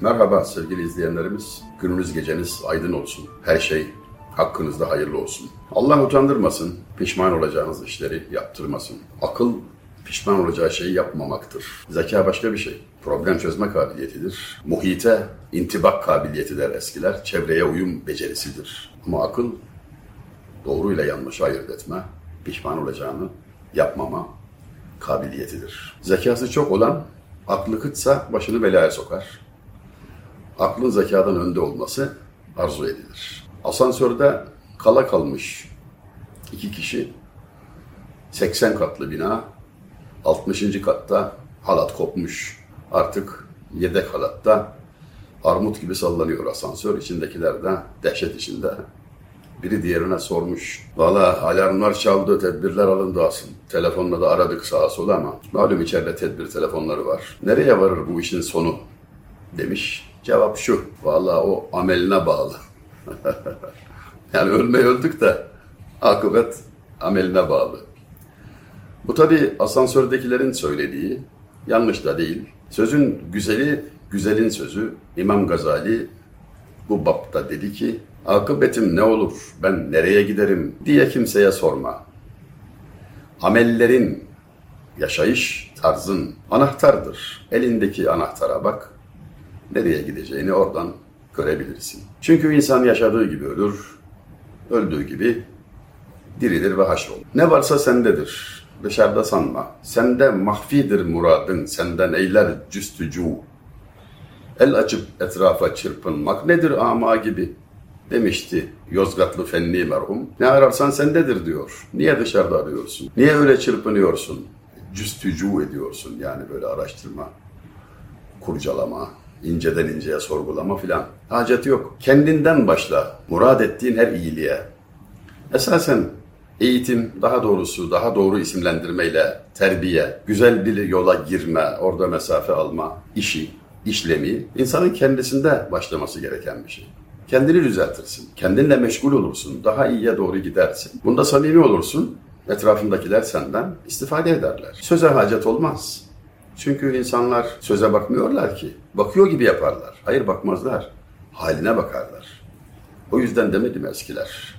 Merhaba sevgili izleyenlerimiz. Gününüz geceniz aydın olsun. Her şey hakkınızda hayırlı olsun. Allah utandırmasın, pişman olacağınız işleri yaptırmasın. Akıl pişman olacağı şeyi yapmamaktır. Zeka başka bir şey. Problem çözme kabiliyetidir. Muhite intibak kabiliyeti der eskiler. Çevreye uyum becerisidir. Ama akıl doğruyla yanlış ayırt etme, pişman olacağını yapmama kabiliyetidir. Zekası çok olan aklı kıtsa başını belaya sokar. Aklın zekadan önde olması arzu edilir. Asansörde kala kalmış iki kişi 80 katlı bina 60. katta halat kopmuş. Artık yedek halatta armut gibi sallanıyor asansör. İçindekiler de dehşet içinde. Biri diğerine sormuş. Valla alarmlar çaldı, tedbirler alındı aslında. Telefonla da aradık sağa sola ama malum içeride tedbir telefonları var. Nereye varır bu işin sonu? Demiş. Cevap şu. Valla o ameline bağlı. yani ölmeyi öldük de akıbet ameline bağlı. Bu tabi asansördekilerin söylediği, yanlış da değil. Sözün güzeli, güzelin sözü İmam Gazali bu bapta dedi ki, akıbetim ne olur, ben nereye giderim diye kimseye sorma. Amellerin, yaşayış tarzın anahtardır. Elindeki anahtara bak, nereye gideceğini oradan görebilirsin. Çünkü insan yaşadığı gibi ölür, öldüğü gibi dirilir ve haşrolur. Ne varsa sendedir. Dışarıda sanma. Sende mahfidir muradın, senden eyler cüstücu. El açıp etrafa çırpınmak nedir ama gibi demişti Yozgatlı Fenni merhum. Ne ararsan sendedir diyor. Niye dışarıda arıyorsun? Niye öyle çırpınıyorsun? Cüstücu ediyorsun yani böyle araştırma, kurcalama, inceden inceye sorgulama filan. Hacet yok. Kendinden başla. Murad ettiğin her iyiliğe. Esasen eğitim, daha doğrusu daha doğru isimlendirmeyle terbiye, güzel bir yola girme, orada mesafe alma işi, işlemi insanın kendisinde başlaması gereken bir şey. Kendini düzeltirsin, kendinle meşgul olursun, daha iyiye doğru gidersin. Bunda samimi olursun, etrafındakiler senden istifade ederler. Söze hacet olmaz. Çünkü insanlar söze bakmıyorlar ki. Bakıyor gibi yaparlar. Hayır bakmazlar. Haline bakarlar. O yüzden demedim eskiler.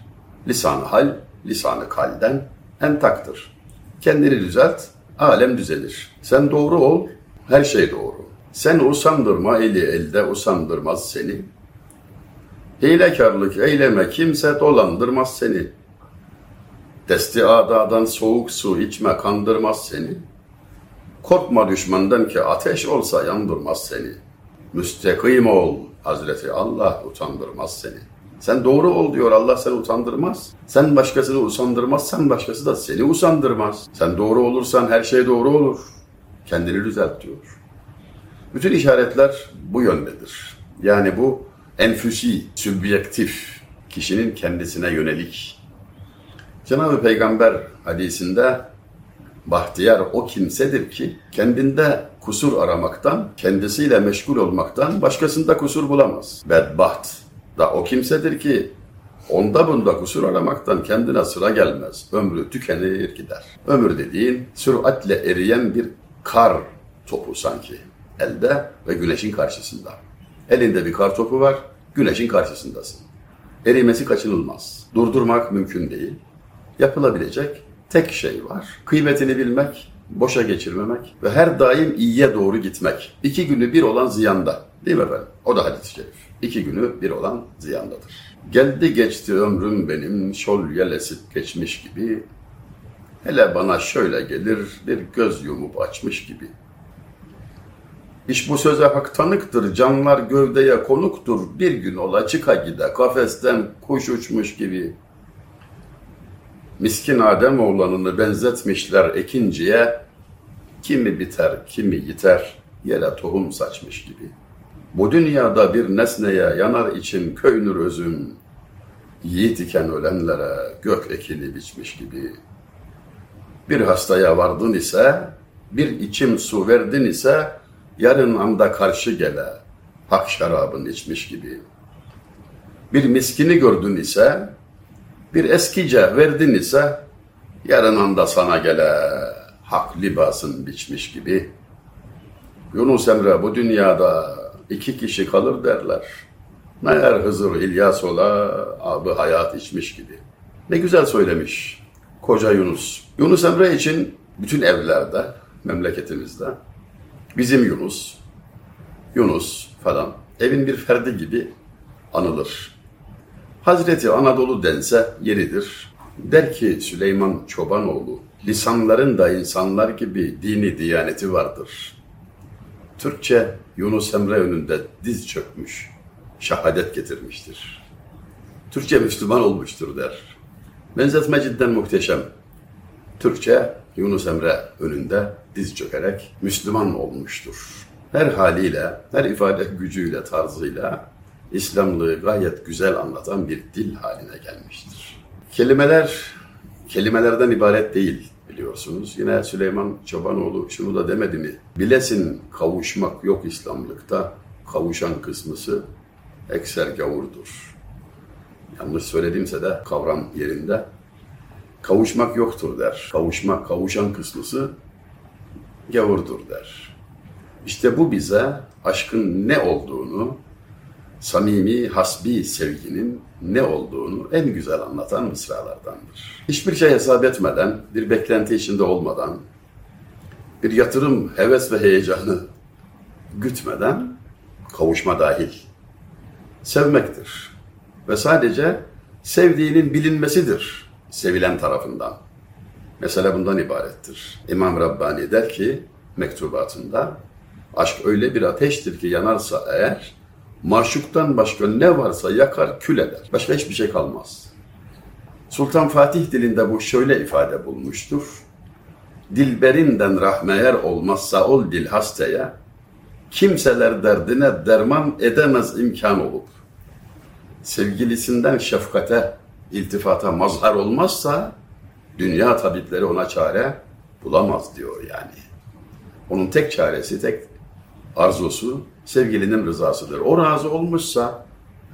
Lisanı hal, lisanı kalden entaktır. Kendini düzelt, alem düzelir. Sen doğru ol, her şey doğru. Sen usandırma eli elde usandırmaz seni. Hilekarlık eyleme kimse dolandırmaz seni. Desti adadan soğuk su içme kandırmaz seni. Korkma düşmandan ki ateş olsa yandırmaz seni. Müstekim ol Hazreti Allah utandırmaz seni. Sen doğru ol diyor Allah seni utandırmaz. Sen başkasını usandırmazsan başkası da seni usandırmaz. Sen doğru olursan her şey doğru olur. Kendini düzelt diyor. Bütün işaretler bu yöndedir. Yani bu enfüsi, sübjektif, kişinin kendisine yönelik. Cenab-ı Peygamber hadisinde bahtiyar o kimsedir ki kendinde kusur aramaktan, kendisiyle meşgul olmaktan başkasında kusur bulamaz. Bedbaht da o kimsedir ki onda bunda kusur aramaktan kendine sıra gelmez. Ömrü tükenir gider. Ömür dediğin süratle eriyen bir kar topu sanki elde ve güneşin karşısında. Elinde bir kar topu var, güneşin karşısındasın. Erimesi kaçınılmaz. Durdurmak mümkün değil. Yapılabilecek tek şey var. Kıymetini bilmek, boşa geçirmemek ve her daim iyiye doğru gitmek. İki günü bir olan ziyanda. Değil mi efendim? O da hadis-i şerif. İki günü bir olan ziyandadır. Geldi geçti ömrüm benim şol yel esip geçmiş gibi. Hele bana şöyle gelir bir göz yumup açmış gibi. İş bu söze hak tanıktır, canlar gövdeye konuktur. Bir gün ola çıka gide, kafesten kuş uçmuş gibi. Miskin Adem oğlanını benzetmişler ekinciye. Kimi biter, kimi yiter, yere tohum saçmış gibi. Bu dünyada bir nesneye yanar içim köynür özüm. Yiğit iken ölenlere gök ekini biçmiş gibi. Bir hastaya vardın ise, bir içim su verdin ise, yarın anda karşı gele, hak şarabın içmiş gibi. Bir miskini gördün ise, bir eskice verdin ise, Yarın anda sana gele hak libasın biçmiş gibi. Yunus Emre bu dünyada iki kişi kalır derler. Meğer Hızır İlyas ola abi hayat içmiş gibi. Ne güzel söylemiş koca Yunus. Yunus Emre için bütün evlerde, memleketimizde bizim Yunus, Yunus falan evin bir ferdi gibi anılır. Hazreti Anadolu dense yeridir. Der ki Süleyman Çobanoğlu, lisanların da insanlar gibi dini diyaneti vardır. Türkçe Yunus Emre önünde diz çökmüş, şehadet getirmiştir. Türkçe Müslüman olmuştur der. Benzetme cidden muhteşem. Türkçe Yunus Emre önünde diz çökerek Müslüman olmuştur. Her haliyle, her ifade gücüyle, tarzıyla İslamlığı gayet güzel anlatan bir dil haline gelmiştir. Kelimeler kelimelerden ibaret değil biliyorsunuz. Yine Süleyman Çobanoğlu şunu da demedi mi? Bilesin kavuşmak yok İslamlıkta, kavuşan kısmısı ekser gavurdur. Yanlış söyledimse de kavram yerinde. Kavuşmak yoktur der. Kavuşmak, kavuşan kısmısı gavurdur der. İşte bu bize aşkın ne olduğunu, samimi, hasbi sevginin ne olduğunu en güzel anlatan mısralardandır. Hiçbir şey hesap etmeden, bir beklenti içinde olmadan, bir yatırım, heves ve heyecanı gütmeden kavuşma dahil sevmektir. Ve sadece sevdiğinin bilinmesidir sevilen tarafından. Mesele bundan ibarettir. İmam Rabbani der ki mektubatında aşk öyle bir ateştir ki yanarsa eğer maşuktan başka ne varsa yakar kül eder. Başka hiçbir şey kalmaz. Sultan Fatih dilinde bu şöyle ifade bulmuştur. Dilberinden rahmeyer olmazsa ol dil hastaya, kimseler derdine derman edemez imkan olup. Sevgilisinden şefkate, iltifata mazhar olmazsa, dünya tabipleri ona çare bulamaz diyor yani. Onun tek çaresi, tek arzusu sevgilinin rızasıdır. O razı olmuşsa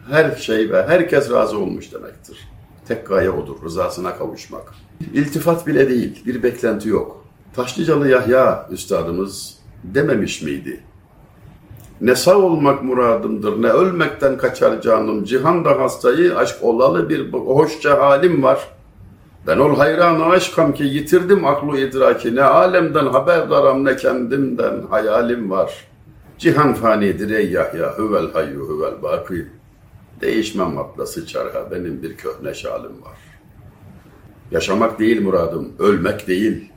her şey ve herkes razı olmuş demektir. Tek gaye odur, rızasına kavuşmak. İltifat bile değil, bir beklenti yok. Taşlıcalı Yahya üstadımız dememiş miydi? Ne sağ olmak muradımdır, ne ölmekten kaçar canım. Cihanda hastayı aşk olalı bir hoşça halim var. Ben ol hayranı aşkam ki yitirdim aklı idraki. Ne alemden haberdaram ne kendimden hayalim var.'' Cihan fanidir ey Yahya, hüvel hayyu hüvel baki. Değişmem atlası çarha, benim bir köhne şalim var. Yaşamak değil muradım, ölmek değil.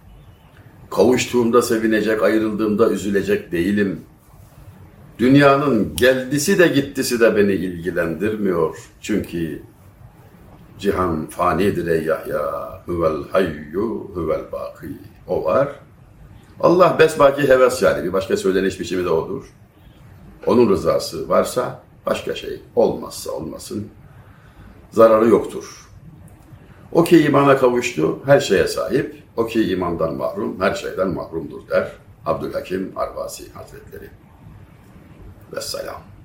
Kavuştuğumda sevinecek, ayrıldığımda üzülecek değilim. Dünyanın geldisi de gittisi de beni ilgilendirmiyor. Çünkü cihan fanidir ey Yahya, hüvel hayyu hüvel baki. O var, Allah besbaki heves yani bir başka söyleniş biçimi de odur. Onun rızası varsa başka şey olmazsa olmasın zararı yoktur. O ki imana kavuştu her şeye sahip, o ki imandan mahrum her şeyden mahrumdur der Abdülhakim Arvasi Hazretleri. Vesselam.